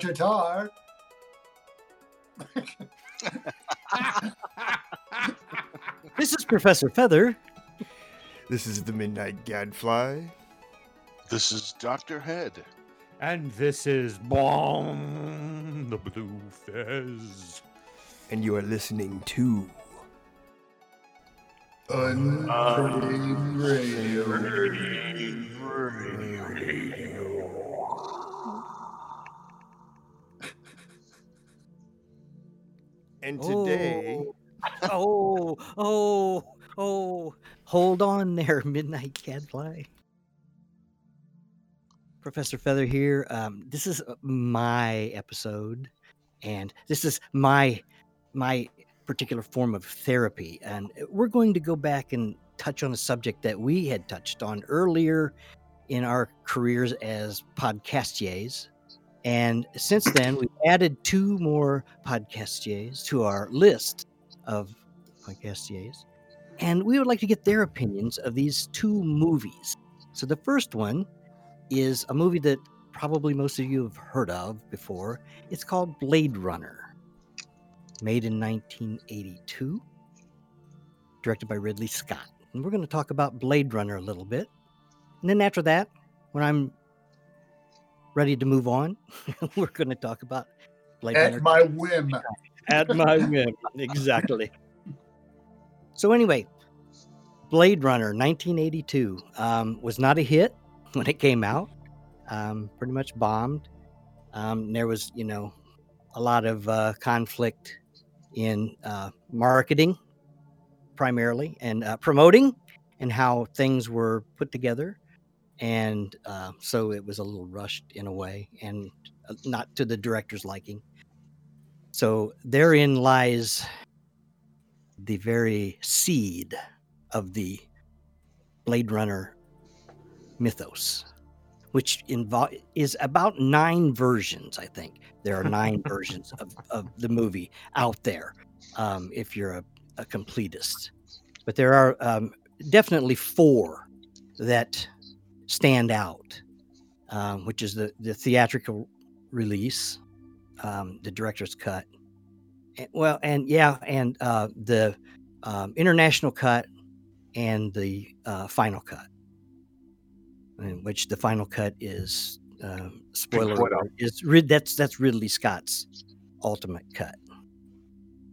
this is This is Professor Fether. This is the Midnight Gadfly. This is Dr. Head. And this is Bomb the Bleu Fez. And you are listening to Unsane Radio. And today, Oh, oh, oh. Hold on there, Midnight Gadfly. Professor Fether here. Um, this is uh, my episode, and this is my my particular form of therapy. And we're going to go back and touch on a subject that we had touched on earlier in our careers as podcastiers. And since then, we've added two more podcastiers to our list of podcastiers. And we would like to get their opinions of these two movies. So the first one is a movie that probably most of you have heard of before. It's called Blade Runner, made in 1982, directed by Ridley Scott. And we're going to talk about Blade Runner a little bit. And then after that, when I'm ready to move on, we're going to talk about Blade Runner At my whim. at my whim. Exactly. So anyway, Blade Runner 1982 um, was not a hit when it came out. Um, pretty much bombed. Um, there was, you know, a lot of uh, conflict in uh, marketing, primarily, and uh, promoting, and how things were put together. And uh, so it was a little rushed in a way, and uh, not to the director's liking. So therein lies the very seed of the Blade Runner mythos, which invo- is about nine versions, I think. There are nine versions of, of the movie out there um, if you're a, a completist. But there are um, definitely four that stand out, um, which is the, the theatrical release, um, the director's cut, and- well, and yeah, and uh, the um, international cut and the uh, final cut, in which the final cut is um spoiler alert, is that's that's Ridley Scott's ultimate cut.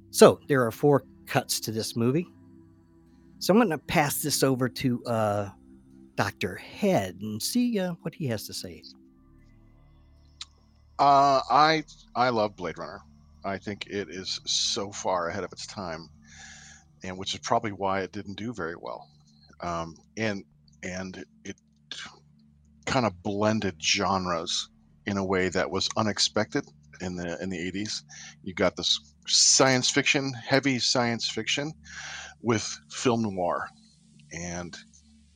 So there are four cuts to this movie. So I'm going to pass this over to uh, Doctor Head and see uh, what he has to say. Uh, I I love Blade Runner. I think it is so far ahead of its time, and which is probably why it didn't do very well. Um, and and it kind of blended genres in a way that was unexpected in the in the 80s. You got this science fiction, heavy science fiction, with film noir, and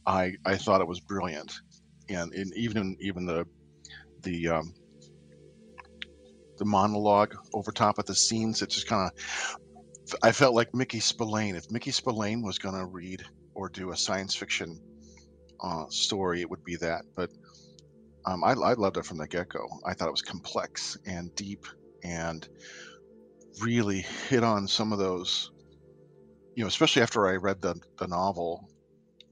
I I thought it was brilliant, and, even even the the um, the monologue over top of the scenes. It just kind of, I felt like Mickey Spillane. If Mickey Spillane was going to read or do a science fiction uh, story, it would be that. But um, I, I loved it from the get go. I thought it was complex and deep and really hit on some of those, you know, especially after I read the, the novel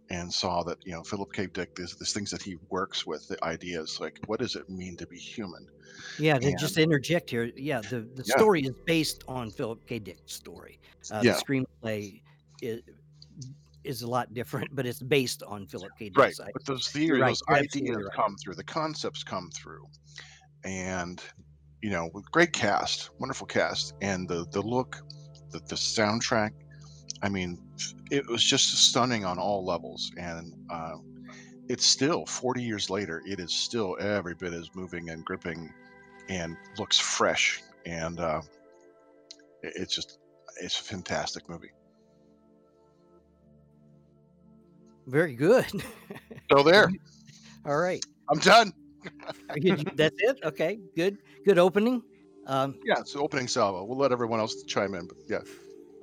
and saw that, you know, Philip K. Dick, there's, there's things that he works with, the ideas like, what does it mean to be human? Yeah, to And- just interject here. Yeah, the, the Yeah. story is based on Philip K. Dick's story. Uh, Yeah. The screenplay is, is a lot different, but it's based on Philip K. right Dick's. i- but those theories right, those absolutely ideas right. come through the concepts come through and you know great cast wonderful cast and the the look the, the soundtrack i mean it was just stunning on all levels and uh, it's still 40 years later it is still every bit as moving and gripping and looks fresh and uh, it's just it's a fantastic movie Very good. so there All right. i'm done That's it. Okay. Good. Good opening. Um, Yeah, it's the opening salvo. We'll let everyone else chime in, but yeah.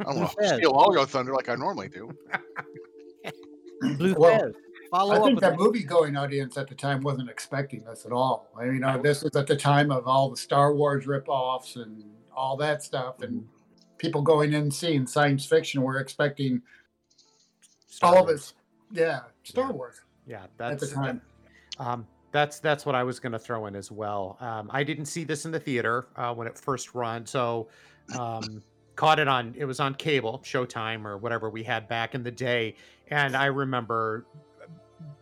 I don't know. Fez. Steal all your thunder like I normally do. Bleu Well, Fez, follow I think with the that. movie going audience at the time wasn't expecting this at all. I mean, uh, this was at the time of all the Star Wars ripoffs and all that stuff, and people going in seeing science fiction were expecting Star all of this. Yeah, Star Yeah. Wars Yeah, at that's the time. Um, that's that's what I was going to throw in as well. Um, I didn't see this in the theater uh, when it first run, so um, caught it on. It was on cable, Showtime or whatever we had back in the day, and I remember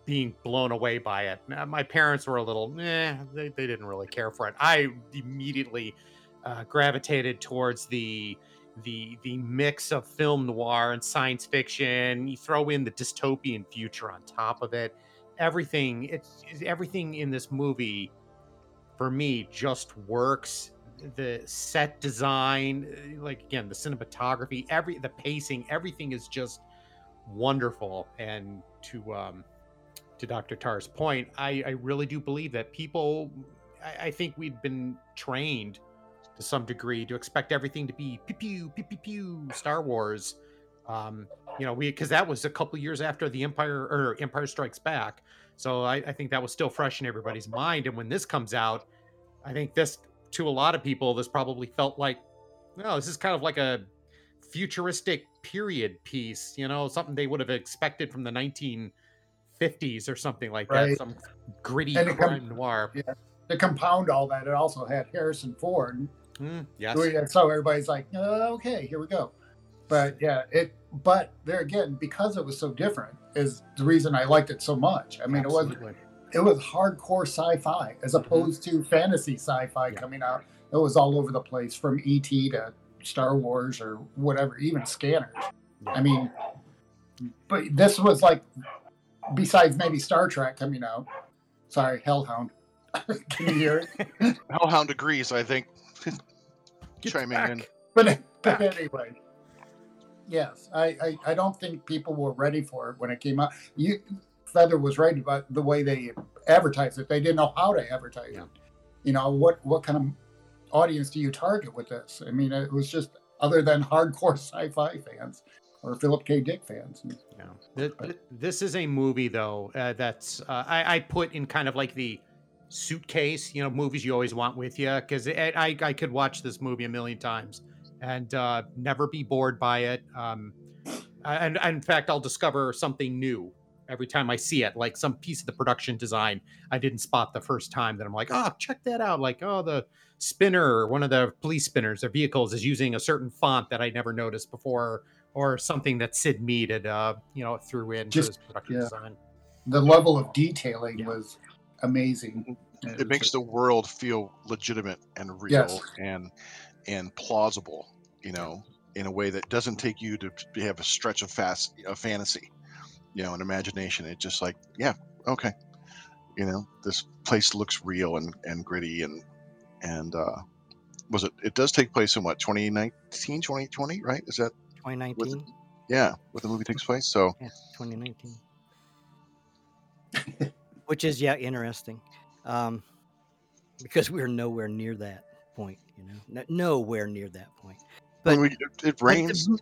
being blown away by it. My parents were a little, eh, they, they didn't really care for it. I immediately uh, gravitated towards the the the mix of film noir and science fiction. You throw in the dystopian future on top of it everything it's it's- everything in this movie for me just works the set design uh, like again the cinematography every the pacing everything is just wonderful. And to um to dr tarr's point i i really do believe that people i, I think we've been trained to some degree to expect everything to be pew pew pew pew pew star wars. Um you know we because that was a couple years after the empire or empire strikes back. So I, I think that was still fresh in everybody's mind. And when this comes out i think this to a lot of people this probably felt like no this is kind of like a futuristic period piece you know something they would have expected from the 1950s or something like that some gritty it crime noir Yeah. To compound all that, it also had Harrison Ford. Mm, yes So everybody's like, "Uh, okay, here we go. But yeah, it. But there again, because it was so different, is the reason I liked it so much. I mean, it was Absolutely. It was hardcore sci-fi as mm-hmm. opposed to fantasy sci-fi Yeah. coming out. It was all over the place from ET to Star Wars or whatever, even Scanners. I mean, but this was like, besides maybe Star Trek coming out. Sorry, Hellhound. Can you hear it? Hellhound agrees, I think. Get Chiming back. in. But, but anyway, yes, I, I I don't think people were ready for it when it came out. You Fether was right about the way they advertised it. They didn't know how to advertise Yeah. it. You know what what kind of audience do you target with this? I mean, it was just other than hardcore sci-fi fans or Philip K. Dick fans. Yeah. Th- th- This is a movie, though, uh, that's uh, I, I put in kind of like the suitcase, you know, movies you always want with you, because I, I I could watch this movie a million times and uh, never be bored by it. Um, and, and in fact, I'll discover something new every time I see it, like some piece of the production design I didn't spot the first time. That I'm like, oh, check that out! Like, oh, the spinner, one of the police spinners, their vehicles is using a certain font that I never noticed before or something that Syd Mead had, uh, you know, threw in Just- his production yeah. design. The level of detailing Yeah. was amazing. It makes the world feel legitimate and real Yes. and and plausible, you know, in a way that doesn't take you to have a stretch of fast a fantasy, you know, an imagination. It just like, yeah, okay, you know, this place looks real and and gritty and and uh was it it does take place in what 2019 2020 right is that 2019. yeah where the movie takes place so Yeah, 2019. Which is yeah interesting, um, because we're nowhere near that point. You know, nowhere near that point. But But we, it, it But rains The, mo-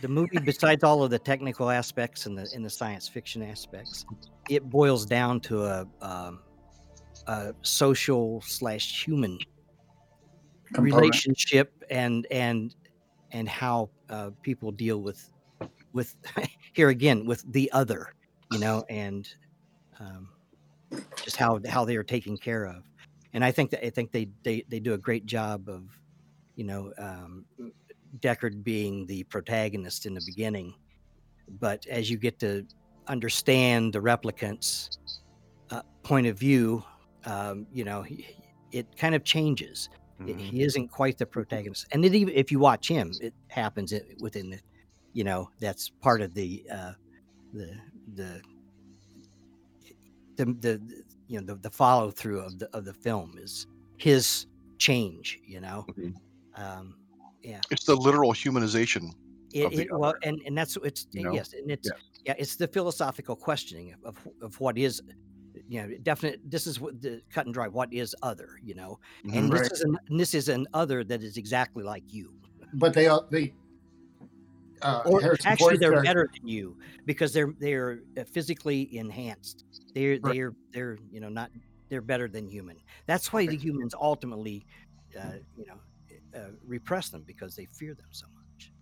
the movie, besides all of the technical aspects and the and the science fiction aspects, it boils down to a, um, a social slash human Component. relationship and and and how uh, people deal with with here again with the other, you know, and um, just how how they are taken care of. And I think that I think they they, they do a great job of, you know, um, Deckard being the protagonist in the beginning, but as you get to understand the replicants' uh, point of view, um, you know, he, it kind of changes. It- Mhm. He isn't quite the protagonist, and it even if you watch him, it happens within the, you know, that's part of the uh, the the the the you know the, the follow through of the of the film is his change. You know, Mhm. um, yeah. it's the literal humanization It, it well, and and that's it's you know? yes, and it's Yeah. yeah, it's the philosophical questioning of, of of what is, you know, definite. This is what the cut and dry. What is other? You know, and Mhm. this is an and this is an other that is exactly like you. but they are they uh, or Harrison actually Ford's they're character- better than you because they're they're uh, physically enhanced they're Right. they're they're you know not they're better than human that's why the humans ultimately uh, you know uh, repress them because they fear them so much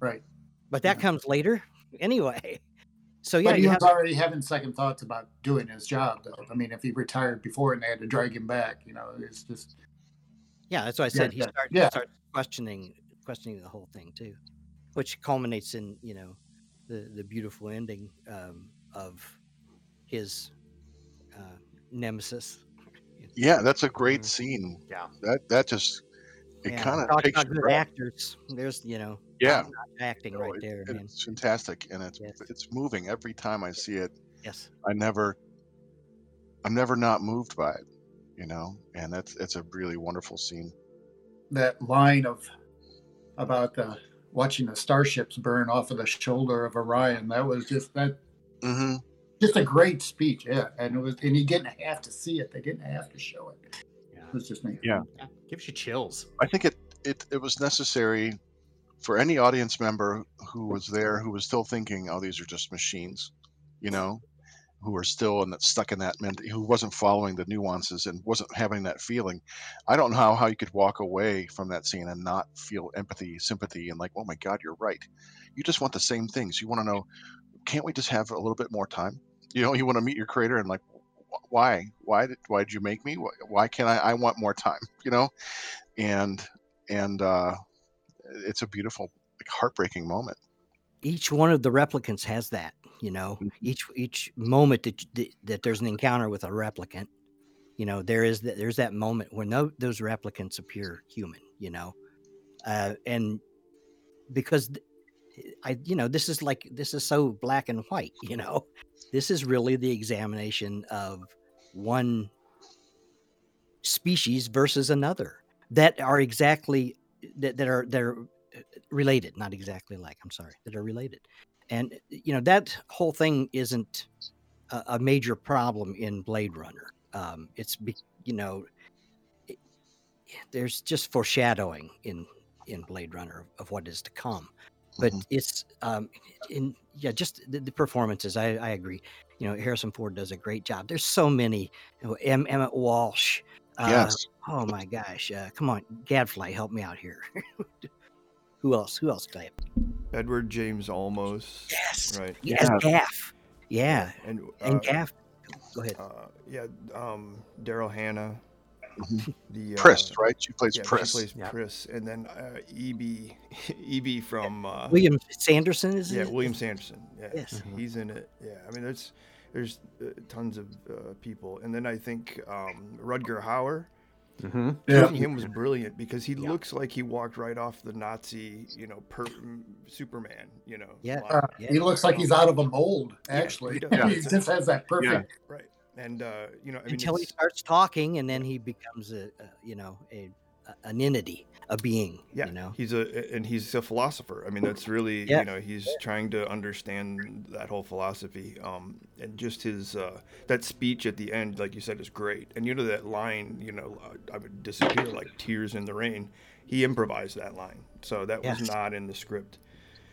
Right. but that Yeah. comes later anyway so yeah but he you was have already having second thoughts about doing his job, though. I mean, if he retired before and they had to drag him back, you know, it's just yeah that's why i said he yeah, starts yeah. starts questioning questioning the whole thing too which culminates in you know the the beautiful ending um, of his uh, nemesis Yeah, that's a great Mhm. scene. Yeah. That that just it Yeah, kind of takes about good actors. There's you know Yeah. top-notch acting right it- there, man. It's fantastic, and it's Yes. it's moving every time I see it. Yes, I never, I'm never not moved by it, you know. And that's it's a really wonderful scene. that line of about the watching the starships burn off of the shoulder of Orion. That was just that hmm just a great speech, yeah. And it was and you didn't have to see it; they didn't have to show it. Yeah. It was just neat. Yeah. Gives you chills. I think it, it it was necessary for any audience member who was there who was still thinking, "Oh, these are just machines," you know, who were still in that stuck in that who wasn't following the nuances and wasn't having that feeling. I don't know how, how you could walk away from that scene and not feel empathy, sympathy, and like, "Oh my God, you're right." You just want the same things. You want to know, can't we just have a little bit more time? You know, you want to meet your creator and like, "Wh- why, why did, why did you make me? Why, why can't I? I want more time. You know, and and uh, it's a beautiful, like, heartbreaking moment. each one of the replicants has that. You know, Mhm. each each moment that, that there's an encounter with a replicant, you know, there is that there's that moment when tho- those replicants appear human. You know, uh, and because I, you know, this is like this is so black and white. You know, this is really the examination of one species versus another that are exactly that, that are that are uh, related not exactly like i'm sorry that are related. And you know that whole thing isn't a, a major problem in blade runner. Um it's you know it, there's just foreshadowing in in blade runner of, of what is to come but Mhm. it's um in yeah just the, the performances I, I agree you know harrison ford does a great job there's so many you know, em, emmet walsh uh, yes, Oh my gosh! Uh, come on, Gadfly, help me out here. Who else? Who else, Clay? Edward James Olmos. Yes, Right. yes, Yeah. Gaff. Yeah, And and uh, Gaff. Go ahead. Uh, yeah. Um, Daryl Hannah. Mhm. The Pris, uh, right? She plays Yeah, Pris. she plays Yeah. Pris, and then uh, EB, EB from uh, William Sanderson is yeah, it? Yeah, William Sanderson. Yeah, Yes. Mhm. he's in it. Yeah, I mean, there's there's uh, tons of uh, people, and then I think um, Rutger Hauer. Mm-hmm. Yeah. Him was brilliant because he Yeah. looks like he walked right off the Nazi, you know, per- Superman. You know, Yeah. Uh, Yeah. He looks like he's out of a mold. Yeah, he Actually, he just has that perfect. right. And uh, you know, I mean, Until he starts talking, and then he becomes a, a you know a, an entity, a being. Yeah, You know. he's a and he's a philosopher. I mean, that's really Yeah. you know he's trying to understand that whole philosophy. Um, and just his uh, that speech at the end, like you said, is great. And you know that line, you know, uh, I would disappear like tears in the rain. He improvised that line, so that Yes. was not in the script.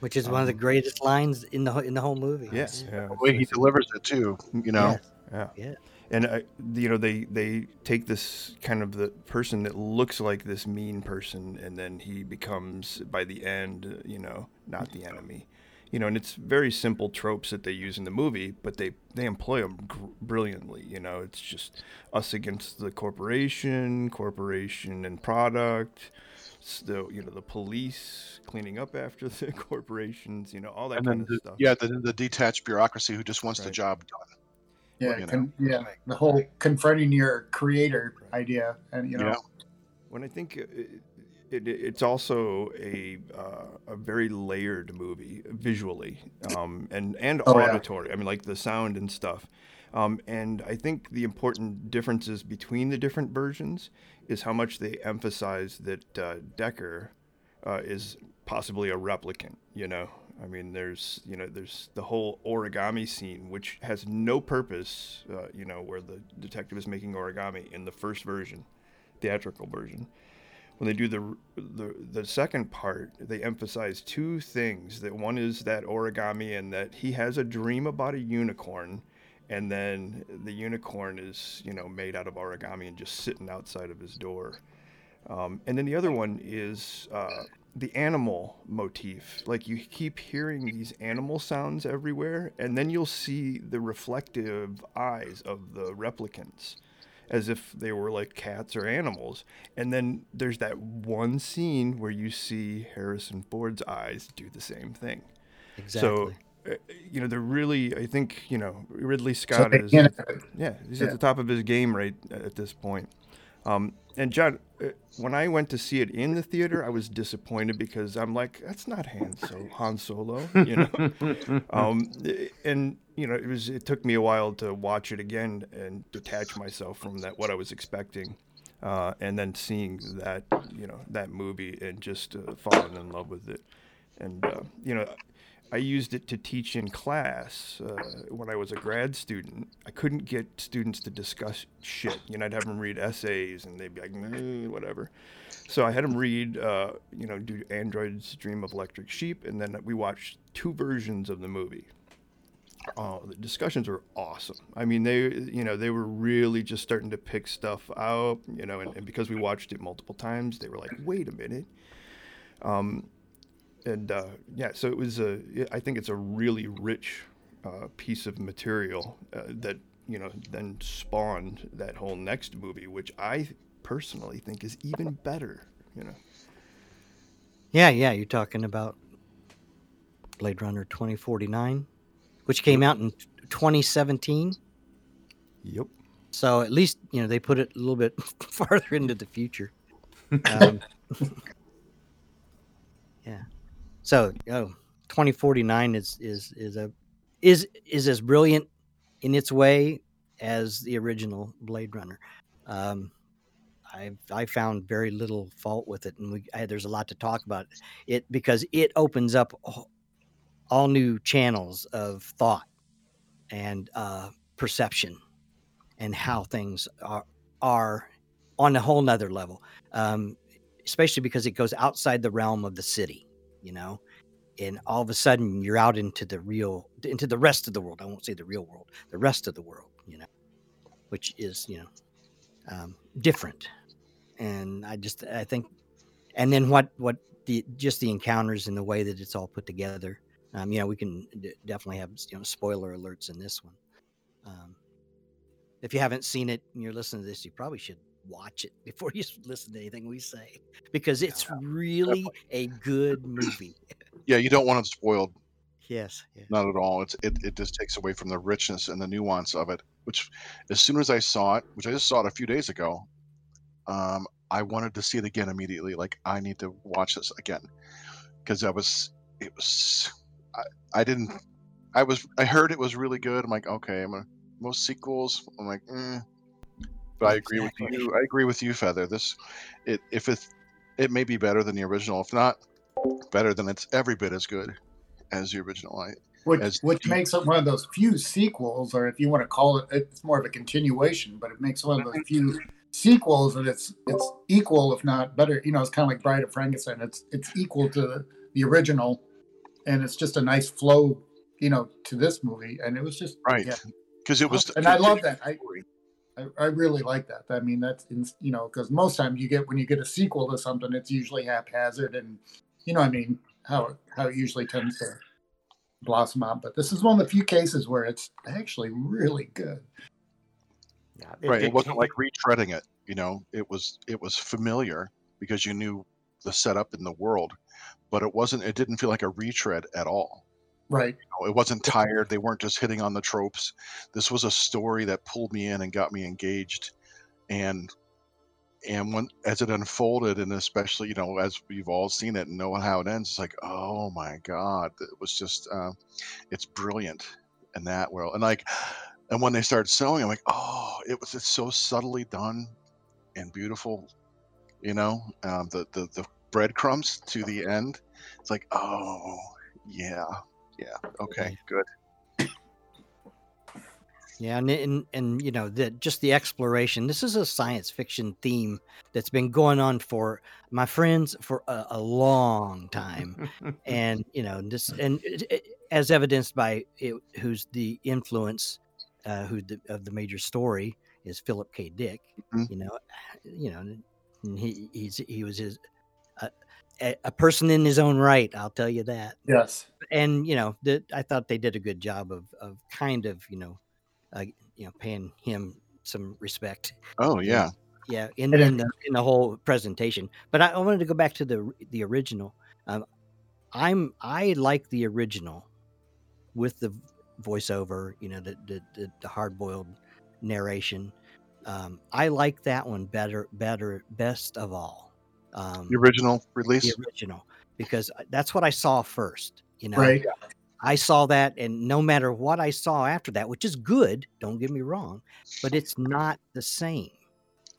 Which is one of the greatest lines in the whole- in the whole movie. Yes, yeah, The way he delivers it too, you know. Yes. Yeah. Yeah. And uh, you know they they take this kind of the person that looks like this mean person, and then he becomes by the end, you know, not the enemy. You know, and it's very simple tropes that they use in the movie, but they they employ them gr- brilliantly. You know, it's just us against the corporation, corporation and product. S- The you know the police cleaning up after the corporations. You know all that And kind of the, stuff. yeah, the, the detached bureaucracy who just wants the job done. Yeah, you know. con- yeah. The whole confronting your creator idea, and you know, Yeah. when I think it, it, it's also a uh, a very layered movie visually um, and and Oh, yeah. auditory. I mean, like the sound and stuff. Um, and I think the important differences between the different versions is how much they emphasize that uh, Deckard uh, is possibly a replicant. You know, I mean, there's you know there's the whole origami scene, which has no purpose. Uh, you know, where the detective is making origami in the first version, theatrical version when they do the the the second part, they emphasize two things. That one is that origami and that he has a dream about a unicorn, and then the unicorn is you know made out of origami and just sitting outside of his door. Um, and then the other one is uh, the animal motif. Like you keep hearing these animal sounds everywhere, and then you'll see the reflective eyes of the replicants as if they were like cats or animals. And then there's that one scene where you see Harrison Ford's eyes do the same thing. Exactly. So, you know, they're really, I think, you know, Ridley Scott they is, yeah, he's Yeah. at the top of his game right at this point. Um, and John, uh, when I went to see it in the theater, I was disappointed because I'm like, that's not Han, so- Han Solo, you know. um, and you know, it was it took me a while to watch it again and detach myself from that what I was expecting, uh, and then seeing that you know that movie and just uh, falling in love with it, and uh, you know. I used it to teach in class uh, when I was a grad student. I couldn't get students to discuss shit. You know, I'd have them read essays, and they'd be like, "Nah, whatever." So I had them read, uh, you know, do Android's Dream of Electric Sheep, and then we watched two versions of the movie. Oh, the discussions were awesome. I mean, they, you know, they were really just starting to pick stuff out, you know, and, and because we watched it multiple times, they were like, "Wait a minute." Um, and uh, yeah, so it was a. I think it's a really rich uh, piece of material uh, that you know then spawned that whole next movie, which I personally think is even better. You know. Yeah, yeah. You're talking about Blade Runner 2049, which came out in 2017. Yep. So at least you know they put it a little bit farther into the future. Um, yeah. So oh, 2049 is is is a is is as brilliant in its way as the original Blade Runner. Um, I I found very little fault with it, and we I, there's a lot to talk about it because it opens up all, new channels of thought and uh, perception and how things are are on a whole nother level um, especially because it goes outside the realm of the city you know and all of a sudden you're out into the real into the rest of the world. I won't say the real world the rest of the world you know which is you know um, different. And i just i think and then what what the just the encounters and the way that it's all put together um, you know we can d- definitely have you know spoiler alerts in this one. Um, if you haven't seen it and you're listening to this, you probably should watch it before you listen to anything we say because it's really a good movie. Yeah, you don't want it spoiled. yes. Yeah. Not at all. It's it, it just takes away from the richness and the nuance of it. Which, as soon as I saw it, which I just saw it a few days ago, um, I wanted to see it again immediately. Like I need to watch this again because I was it was I, I didn't I was I heard it was really good. I'm like okay, I'm gonna most sequels. I'm like, mm. But I agree with you. I agree with you, Fether. This it if it it may be better than the original. If not better, then it's every bit as good as the original. I, which as which deep- makes it one of those few sequels, or if you want to call it, it's more of a continuation. But it makes one of those few sequels that it's it's equal, if not better. You know, it's kind of like Bride of Frankenstein. It's it's equal to the, the original, and it's just a nice flow, you know, to this movie. And it was just right Yeah. because it was and I love that. I I, I really like that. I mean, that's in, you know, because most times you get when you get a sequel to something, it's usually haphazard, and you know, I mean, how it, how it usually tends to blossom out. But this is one of the few cases where it's actually really good. Yeah, right it, wasn't like retreading it you know it was it was familiar because you knew the setup in the world but it wasn't it didn't feel like a retread at all Right. You know, it wasn't tired. They weren't just hitting on the tropes. This was a story that pulled me in and got me engaged. And and when as it unfolded and especially you know as we've all seen it and know how it ends it's like oh my god. It was just uh, it's brilliant in that world. And like and when they started sewing i'm like oh it was it's so subtly done and beautiful you know um, the, the the breadcrumbs to the end. It's like oh yeah yeah okay good Yeah, and, and and you know the just the exploration. This is a science fiction theme that's been going on for my friends for a, a long time, and you know this and it, it- as evidenced by it, who's the influence, uh, who the, of the major story is Philip K. Dick. Mhm. You know, you know, and he he's he was his a, a person in his own right. I'll tell you that Yes. and you know that I thought they did a good job of of kind of you know uh, you know paying him some respect. Oh yeah. Yeah, in, in the in the whole presentation. But I, I wanted to go back to the the original. Um, I'm I like the original with the voiceover. You know the the the, the hard boiled narration. Um, I like that one better better best of all. Um, The original release. the original because uh, that's what I saw first. You know, Right. I saw that, and no matter what I saw after that, which is good, don't get me wrong, but it's not the same.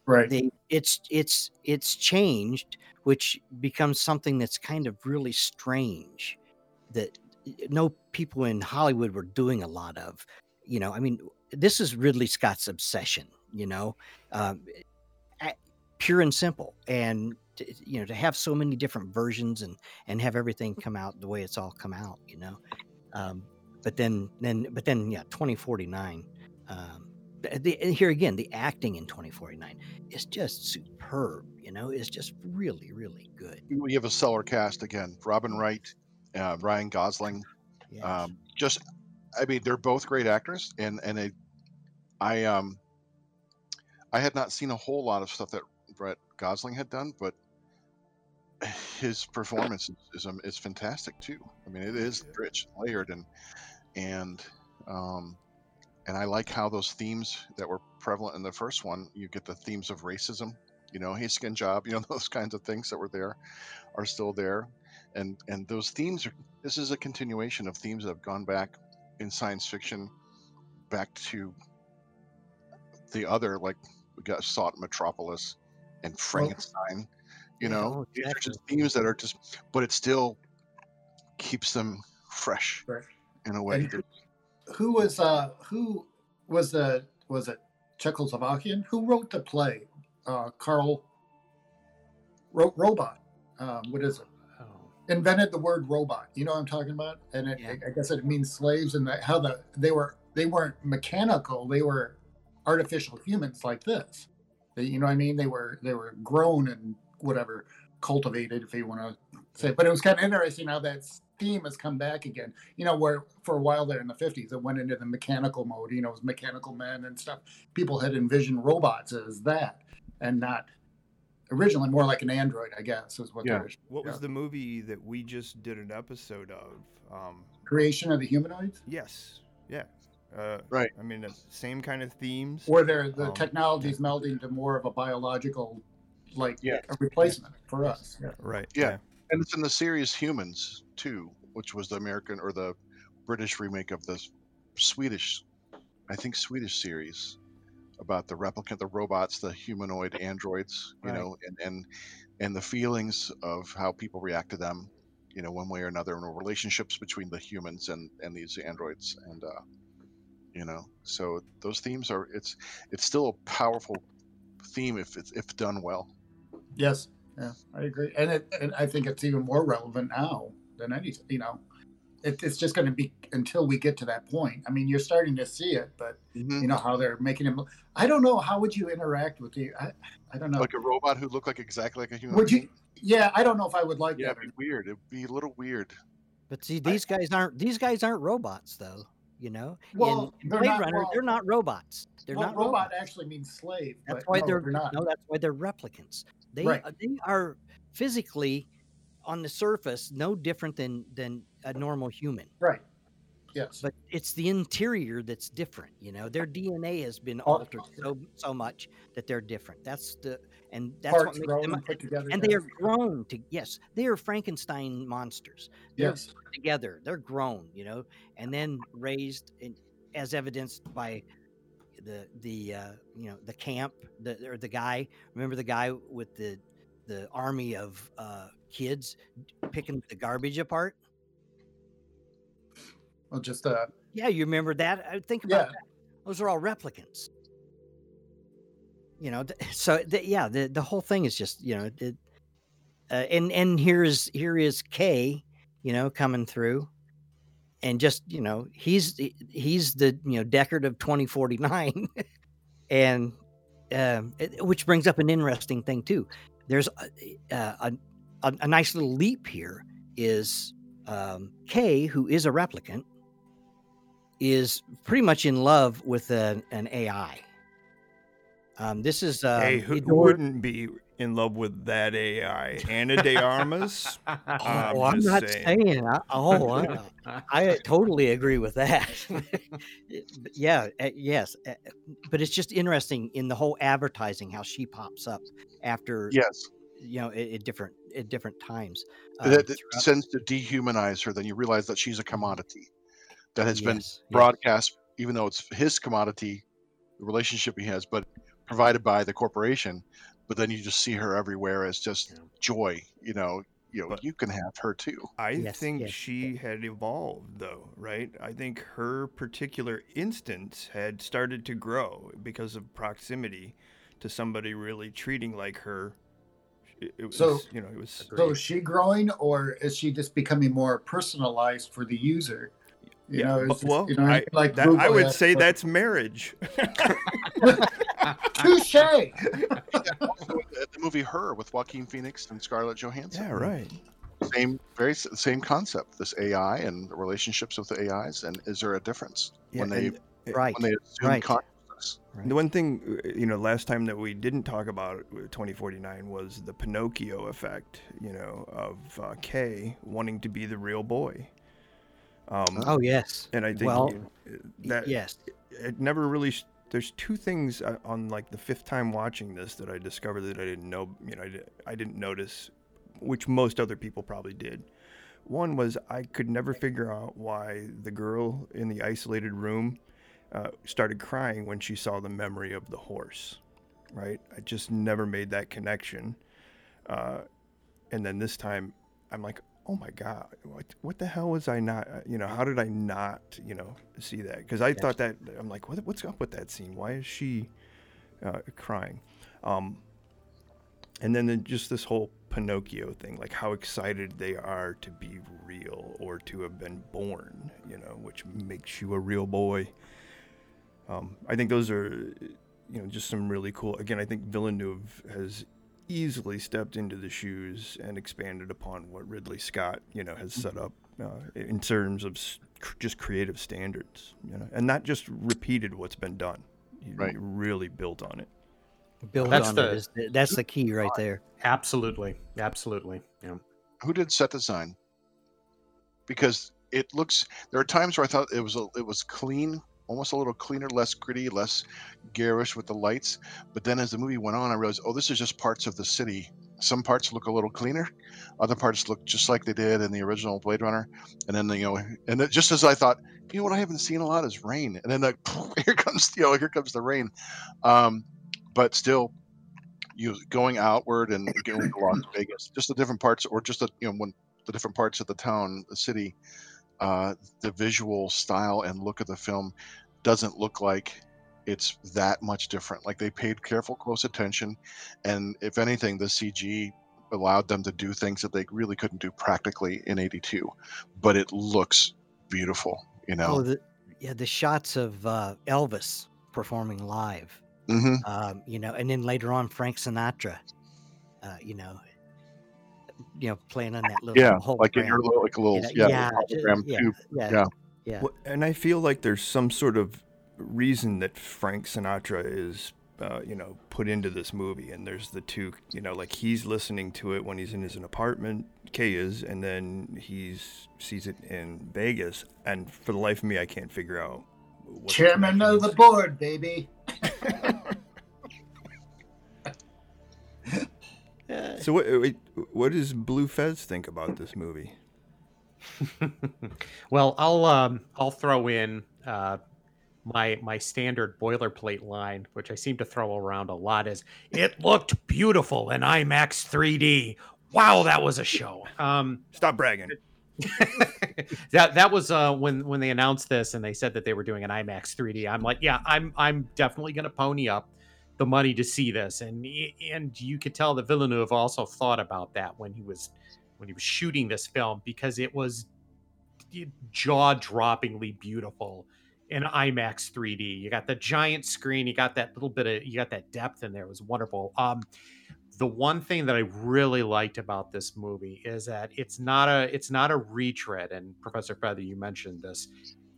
Right. They, it's it's it's changed, which becomes something that's kind of really strange that no people in Hollywood were doing a lot of. You know, I mean, this is Ridley Scott's obsession. You know, um, pure and simple, and to, you know to have so many different versions and and have everything come out the way it's all come out. You know, um, but then then but then yeah, twenty forty nine. Um, the, here again, the acting in 2049 is just superb. You know, it's just really, really good. We have a stellar cast again. Robin Wright, uh, Ryan Gosling. Yeah. Um, just, I mean, they're both great actors, and and they, I um, I had not seen a whole lot of stuff that Brett Gosling had done, but his performance is is, is fantastic too. I mean, it is rich, and layered, and and um, and I like how those themes that were prevalent in the first one. You get the themes of racism, you know, hey skin job, you know, those kinds of things that were there are still there, and and those themes are. This is a continuation of themes that have gone back in science fiction, back to the other like we got sought Metropolis and Frankenstein. You Yeah, know, oh, these are just themes that are just, but it still keeps them fresh Right. in a way. And Who was uh who was the was it Czechoslovakian? Who wrote the play? Uh Carl wrote robot. Um, what is it? Oh. Invented the word robot. You know what I'm talking about? And it, Yeah. I guess it means slaves and how the they were they weren't mechanical. They were artificial humans like this. They, you know what I mean? They were they were grown and whatever cultivated, if you want to say. But it was kind of interesting how that theme has come back again. You know, where for a while there in the 50s, it went into the mechanical mode. You know, it was mechanical men and stuff. People had envisioned robots as that, and not originally more like an android, I guess, is what Yeah. their What was the movie that we just did an episode of? Um, creation of the humanoids, yes, yeah, uh, Right. I mean, the same kind of themes. Or they're, the Um, technology's melding to more of a biological, like Yeah. a replacement for us. Yeah. Right. Yeah. and it's in the series Humans too, which was the American or the British remake of the Swedish, I think Swedish series about the replicant, the robots, the humanoid androids, you Right. know, and and and the feelings of how people react to them, you know, one way or another, and relationships between the humans and and these androids, and uh, you know, so those themes are it's it's still a powerful theme if it's if done well. Yes. Yeah, I agree, and it, and I think it's even more relevant now than any. You know, it, it's just going to be until we get to that point. I mean, you're starting to see it, but Mhm. you know how they're making him. I don't know how would you interact with the. I, I don't know. Like a robot who looked like exactly like a human. would you? Yeah, I don't know if I would like Yeah, that. it'd be weird. It'd be a little weird. But see, these guys aren't these guys aren't robots though. You know, Well, in they're Blade not- Runner, well- they're not robots. They're well, not robot robots. actually means slave. That's but why no, they're, they're not. no. That's why they're replicants. They Right. uh, they are physically on the surface no different than than a normal human. Right. Yes. But it's the interior that's different. You know, their DNA has been altered so so much that they're different. That's the and that's what makes them. and put together. And they are grown to yes, they are Frankenstein monsters. They're Yes. together. They're grown, you know, and then raised in, as evidenced by the the uh, you know the camp the or the guy. Remember the guy with the the army of uh, kids picking the garbage apart. Well, just uh, Yeah, you remember that? I think about Yeah. that. those are all replicants. You know, so th- yeah, the the whole thing is just you know, it, uh, and and here's here is K, you know, coming through, and just you know, he's he's the you know Deckard of twenty forty nine, and um, which brings up an interesting thing too. There's a, a, a, a nice little leap here. Is um, K, who is a replicant, is pretty much in love with an AI. Um, this is uh, hey, who, who wouldn't be in love with that AI? Ana de Armas? I'm Oh, I'm not saying. saying. I, oh, I, I totally agree with that. yeah, uh, yes, uh, but it's just interesting in the whole advertising how she pops up after Yes, you know at, at different at different times. um, that, that tends to dehumanize her. Then you realize that she's a commodity that has been yes, yes. broadcast, even though it's his commodity, the relationship he has, but provided by the corporation. But then you just see her everywhere as just Yeah. joy. You know, you know, But- you can have her too. I Yes, think yes. she had evolved, though, right? I think her particular instance had started to grow because of proximity to somebody really treating like her. It, it was, So- you know, it was. Agreed. So is she growing, or is she just becoming more personalized for the user? You Yeah, know, but- it's just- well, you know, I, like that, I would say like, that's marriage. touche. The, the movie Her with Joaquin Phoenix and Scarlett Johansson. yeah, right. Same, very same concept. This AI and the relationships with the AIs, and is there a difference Yeah, when they and- right. when they assume right. consciousness? The one thing, uh, you know, last time that we didn't talk about 2049 was the Pinocchio effect, you know, of uh, K wanting to be the real boy. Um, Oh yes. and I think well, uh, that yes. it never really. There's two things uh, on like the fifth time watching this that I discovered that I didn't know. You know, I, I didn't notice, which most other people probably did. One was I could never figure out why the girl in the isolated room uh, started crying when she saw the memory of the horse. Right? I just never made that connection. Uh, and then this time, I'm like, oh my god, what what the hell was I not? uh, You know, how did I not? You know, see that? Because I thought that I'm like, what, what's up with that scene? Why is she uh, crying? Um, and then the, just this whole Pinocchio thing, like how excited they are to be real or to have been born, you know, which makes you a real boy. Um, I think those are, you know, just some really cool. Again, I think Villeneuve has easily stepped into the shoes and expanded upon what Ridley Scott, you know, has set up uh, in terms of cr- just creative standards, you know, and not just repeated what's been done. He Right. really built on it. Build That's on the- it is the, that's the key right there. Absolutely, absolutely. Yeah. Who did set design? Because it looks. There are times where I thought it was a, it was clean, almost a little cleaner, less gritty, less garish with the lights. But then as the movie went on, I realized, oh, this is just parts of the city. Some parts look a little cleaner, other parts look just like they did in the original Blade Runner. And then you know, and it, just as I thought, you know what, I haven't seen a lot is rain. And then like, here comes you know, here comes the rain. Um, but still, you going outward and going to Las Vegas, just the different parts, or just the you know when the different parts of the town, the city, uh, the visual style and look of the film doesn't look like it's that much different. Like they paid careful, close attention, and if anything, the CG allowed them to do things that they really couldn't do practically in '82. But it looks beautiful, you know. Oh, the, yeah, the shots of uh, Elvis performing live. hmm um, you know, and then later on Frank Sinatra, uh, you know, you know, playing on that little Yeah, hologram. like in your little, like a little, you know, yeah, yeah, little hologram yeah, tube. yeah, yeah. yeah. Well, and I feel like there's some sort of reason that Frank Sinatra is, uh, you know, put into this movie. And there's the two, you know, like he's listening to it when he's in his apartment, K is, and then he's sees it in Vegas. And for the life of me, I can't figure out. What the Chairman of the board, baby. So what, wait, what does Bleu Fez think about this movie? well, I'll um, I'll throw in uh, my my standard boilerplate line, which I seem to throw around a lot, is "It looked beautiful in IMAX 3D." Wow, that was a show. Um, Stop bragging. that that was uh, when when they announced this and they said that they were doing an IMAX 3D. I'm like, yeah, I'm I'm definitely gonna pony up the money to see this, and and you could tell that Villeneuve also thought about that when he was when he was shooting this film because it was jaw droppingly beautiful in IMAX 3D. You got the giant screen, you got that little bit of you got that depth in there. It was wonderful. Um the one thing that I really liked about this movie is that it's not a it's not a retread and Professor Fether you mentioned this.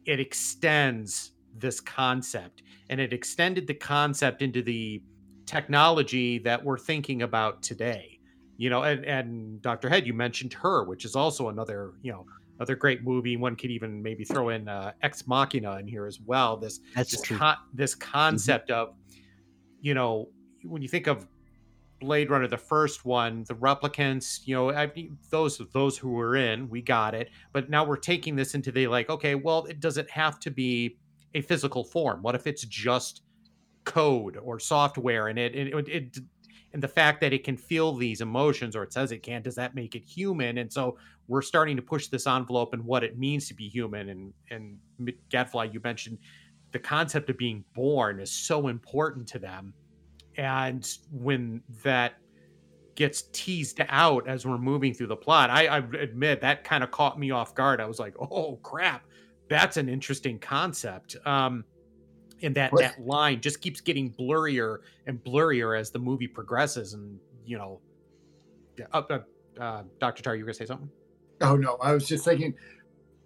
It extends this concept and it extended the concept into the technology that we're thinking about today. You know, and, and Dr. Head, you mentioned her, which is also another, you know, another great movie. One could even maybe throw in uh, Ex Machina in here as well. This That's this, true. con- this Mm-hmm. concept of, you know, when you think of Blade Runner, the first one, the replicants, you know, I those those who were in, we got it. But now we're taking this into the like, okay, well, it doesn't have to be a physical form? What if it's just code or software, and it it, it, and the fact that it can feel these emotions, or it says it can, does that make it human? And so we're starting to push this envelope and what it means to be human. And and Gadfly, you mentioned the concept of being born is so important to them and when that gets teased out as we're moving through the plot i, I admit that kind of caught me off guard i was like oh crap that's an interesting concept um and that What- that line just keeps getting blurrier and blurrier as the movie progresses and you know uh, uh, uh, dr tarr you were gonna say something Oh no, I was just thinking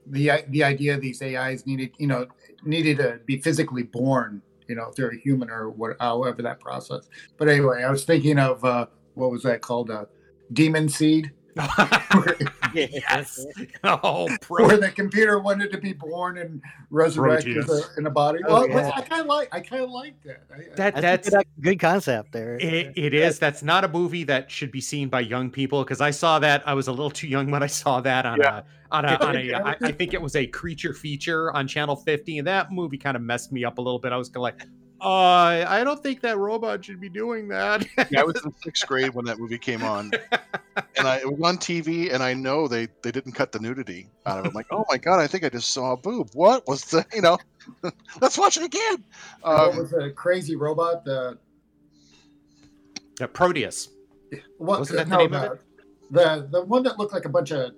the the idea of these AIs needed, you know, needed to be physically born, you know, if they're a human or what, however that process. But anyway, I was thinking of uh, what was that called? Uh, Demon Seed, yes oh where the computer wanted to be born and resurrected as a, in a body. Oh, Well, yeah. I kind of like, I kind of like that. I, I- that That's, that's a good, good concept there. It, it is. That's not a movie that should be seen by young people because I saw that. I was a little too young when I saw that on a on a on a. I, I think it was a creature feature on Channel 50, and that movie kind of messed me up a little bit. I was kind of like, uh, I don't think that robot should be doing that. Yeah, I was in sixth grade when that movie came on, and I, it was on TV, and I know they they didn't cut the nudity out of it. I'm like, oh my god, I think I just saw a boob. What was the you know? Let's watch it again. what Um, was a crazy robot? The Yeah, Proteus. what? Wasn't that the no, name of the, the the one that looked like a bunch of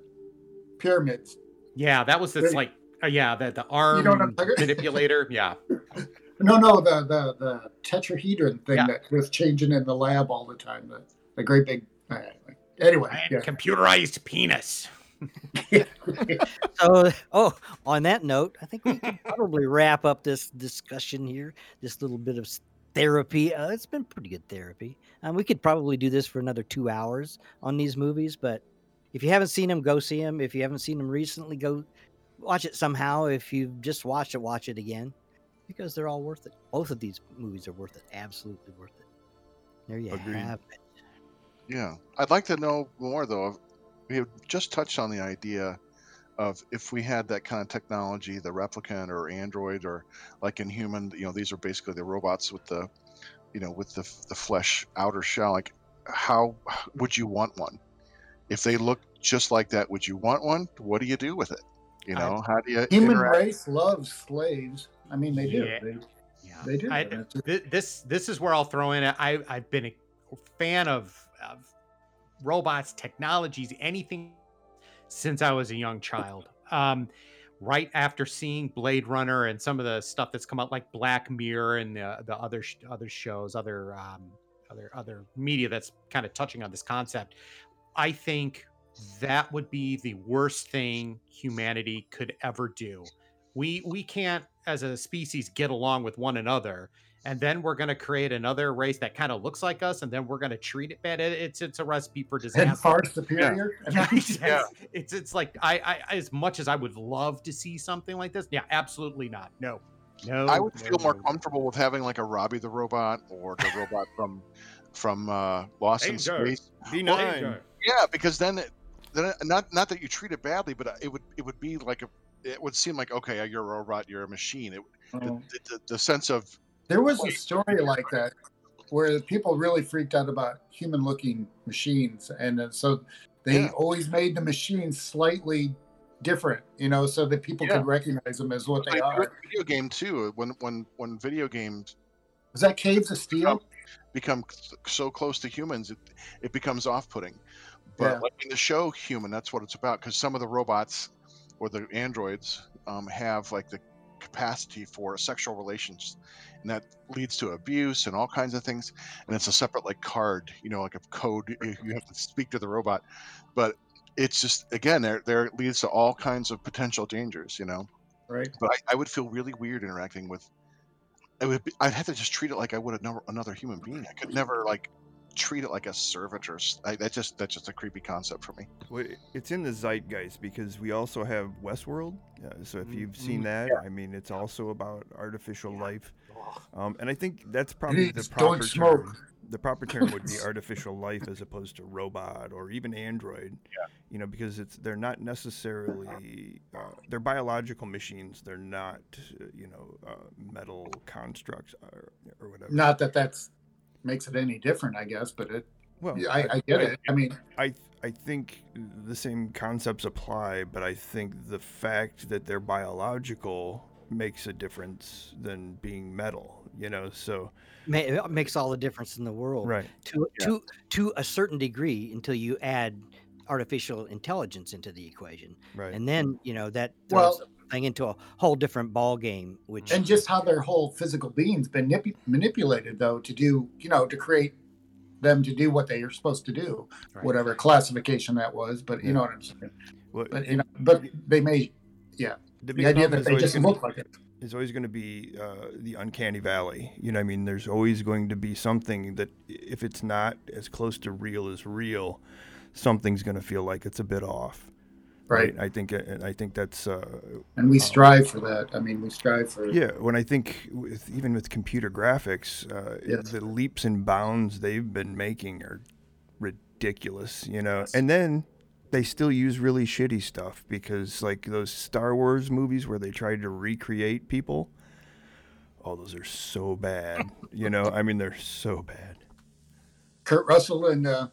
pyramids. Yeah, that was this Really? like. Uh, yeah, the the arm know what I'm talking- manipulator. Yeah, No, no, the the the tetrahedron thing Yeah. that was changing in the lab all the time. The the great big. uh, Anyway, and yeah. computerized penis. So, oh, on that note, I think we can probably wrap up this discussion here. This little bit of therapy. Uh, it's been pretty good therapy. Um, we could probably do this for another two hours on these movies, but if you haven't seen them, go see them. If you haven't seen them recently, go watch it somehow. If you've just watched it, watch it again because they're all worth it. Both of these movies are worth it. Absolutely worth it. There you Agreed. have it. Yeah, I'd like to know more though. We have just touched on the idea of if we had that kind of technology, the replicant or android, or like in human, you know, these are basically the robots with the, you know, with the the flesh outer shell. Like, how would you want one? If they look just like that, would you want one? What do you do with it? You I- know, how do you Human interact? race loves slaves. I mean, they do. Yeah. They, Yeah, they do. I- and it's- Th- this this is where I'll throw in. I I've been a fan of, of robots, technologies, anything since I was a young child. Um, right after seeing Blade Runner and some of the stuff that's come out, like Black Mirror and the the other sh- other shows, other um, other other media that's kind of touching on this concept, I think that would be the worst thing humanity could ever do. We we can't as a species get along with one another and then we're going to create another race that kind of looks like us and then we're going to treat it bad It- it's it's a recipe for and disaster far superior. I yeah, mean, yes. it's it's like I, I as much as i would love to see something like this yeah absolutely not no no I would no, feel more no. comfortable with having like a Robbie the robot or the robot from from uh, Lost in Space. D9. Yeah, because then, it, then not not that you treat it badly, but uh, it would it would be like a it would seem like okay, you're a robot, you're a machine. It, the, um, the, the sense of there was a story like that where people really freaked out about human-looking machines, and uh, so they Yeah. always made the machines slightly different, you know, so that people Yeah. could recognize them as what they Like, are. Video game too. When when when video games Is that Caves of Steel? become c- so close to humans, it it becomes off-putting. But Yeah. like in the show Human, that's what it's about. Because some of the robots or the androids um, have like the capacity for sexual relations, and that leads to abuse and all kinds of things. And it's a separate like card, you know, like a code you have to speak to the robot. But it's just again there there leads to all kinds of potential dangers, you know. Right. But I, I would feel really weird interacting with. I would. Be, I'd have to just treat it like I would another another human being. I could never like treat it like a servant or. s- I, that just that's just a creepy concept for me. Well, it's in the zeitgeist because we also have Westworld. Uh, so if you've seen Mhm. that, I mean, it's also about artificial life. Um, and I think that's probably the proper don't smoke. term. The proper term would be artificial life as opposed to robot or even android. Yeah. You know, because it's they're not necessarily uh, they're biological machines. They're not, uh, you know, uh, metal constructs or, or whatever. Not that that's makes it any different, I guess, but it. well, yeah, I, I get it. I mean, I I think the same concepts apply, but I think the fact that they're biological makes a difference than being metal. You know, so Ma- It makes all the difference in the world. right. To to to a certain degree until you add artificial intelligence into the equation, Right. and then you know that Well- throws thing into a whole different ball game. Which and just how their whole physical being's been manip- manipulated, though, to do, you know, to create them to do what they are supposed to do, Right. whatever classification that was. But you Yeah. know what I'm saying. well, But you know, but they may the, the idea problem that is they always just gonna- look like it. is always going to be uh, the uncanny valley. You know, I mean, there's always going to be something that, if it's not as close to real as real, something's going to feel like it's a bit off. Right. I think, and I think that's uh, And we strive for that. I mean, we strive for. Yeah, when I think with even with computer graphics, uh, Yes. the leaps and bounds they've been making are ridiculous, you know. And then they still use really shitty stuff because like those Star Wars movies where they tried to recreate people, oh, those are so bad, you know. I mean, they're so bad. Kurt Russell and uh,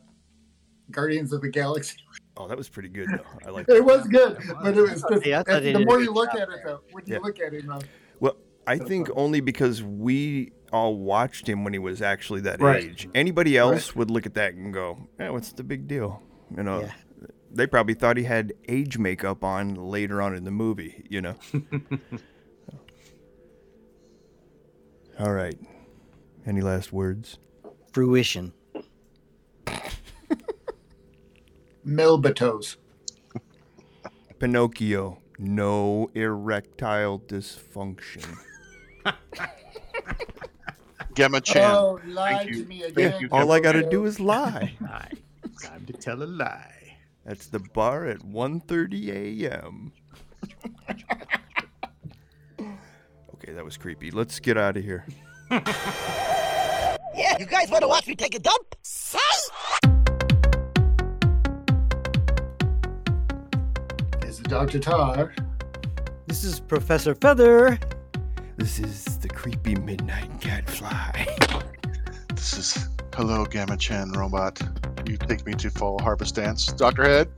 Guardians of the Galaxy. Oh, that was pretty good though. I like. It was good, but it was just, Yeah, I thought they the more you look at it, though, when you Yeah. look at him, uh, Well, I think only because we all watched him when he was actually that Right. age. Anybody else would look at that and go, "Eh, what's the big deal?" You know. Yeah. They probably thought he had age makeup on later on in the movie, you know. all right. Any last words? fruition. Milbatos. Pinocchio, no erectile dysfunction. Gemma Chan. Oh, lie you. to me Thank again. you, All I got to do is lie. Lie. Time to tell a lie. That's the bar at 1:30 a.m. okay, that was creepy. Let's get out of here. Yeah, you guys want to watch me take a dump? Say! Dr. Tarr. This is Professor Fether. This is the creepy midnight gadfly. This is hello Gemma Chan robot. You take me to fall harvest dance, Doctor Head.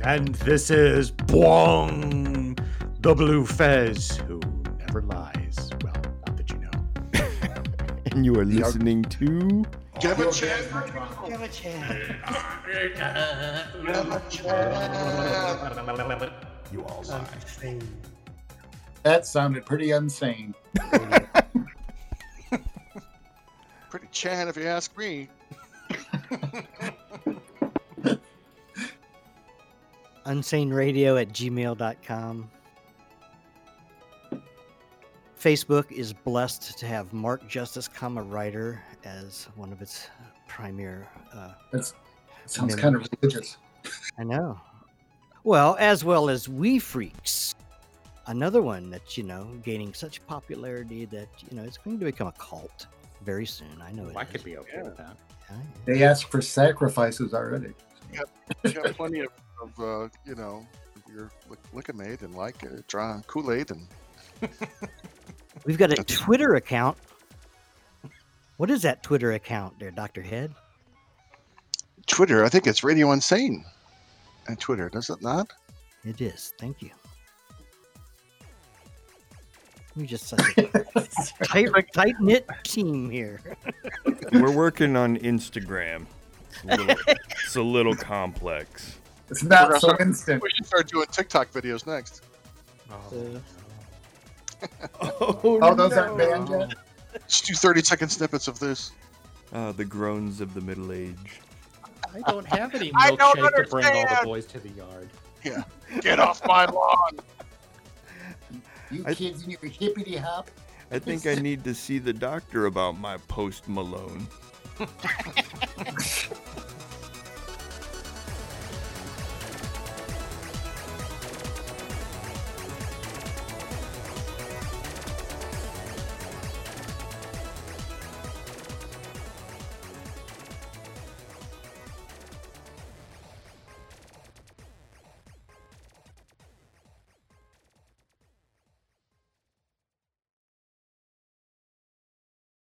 And this is Boing, the Bleu Fez, who never lies. Well, not that you know. and you are listening to Gemma Chan. you all lie. That sounded pretty insane. Pretty Chan, if you ask me. unsaneradio at gmail.com. Facebook is blessed to have Mark Justice, comma writer, as one of its premier. Uh, That's sounds Members. kind of religious. I know. Well, as well as Wee Freakz, another one that's you know gaining such popularity that you know it's going to become a cult very soon. I know it I is. could be okay with that. Yeah, They asked for sacrifices already. You got plenty of, of uh, you know, your Lickamade and like uh, draw Kool Aid and We've got a Twitter account. What is that Twitter account there, Doctor Head? Twitter. I think it's Radio Insane, and Twitter does it not? It is. Thank you. We just such a tight, tight knit team here. We're working on Instagram. It's a little, it's a little complex. It's We're not so start- instant. We should start doing TikTok videos next. Oh, Oh, Oh, those aren't banned yet? Just do 30 second snippets of this. Uh, the groans of the middle age. I don't have any I don't milkshake to bring all the understand. boys to the yard. Yeah. Get off my lawn. You I- kids and your hippity hop. I think I need to see the doctor about my post Malone.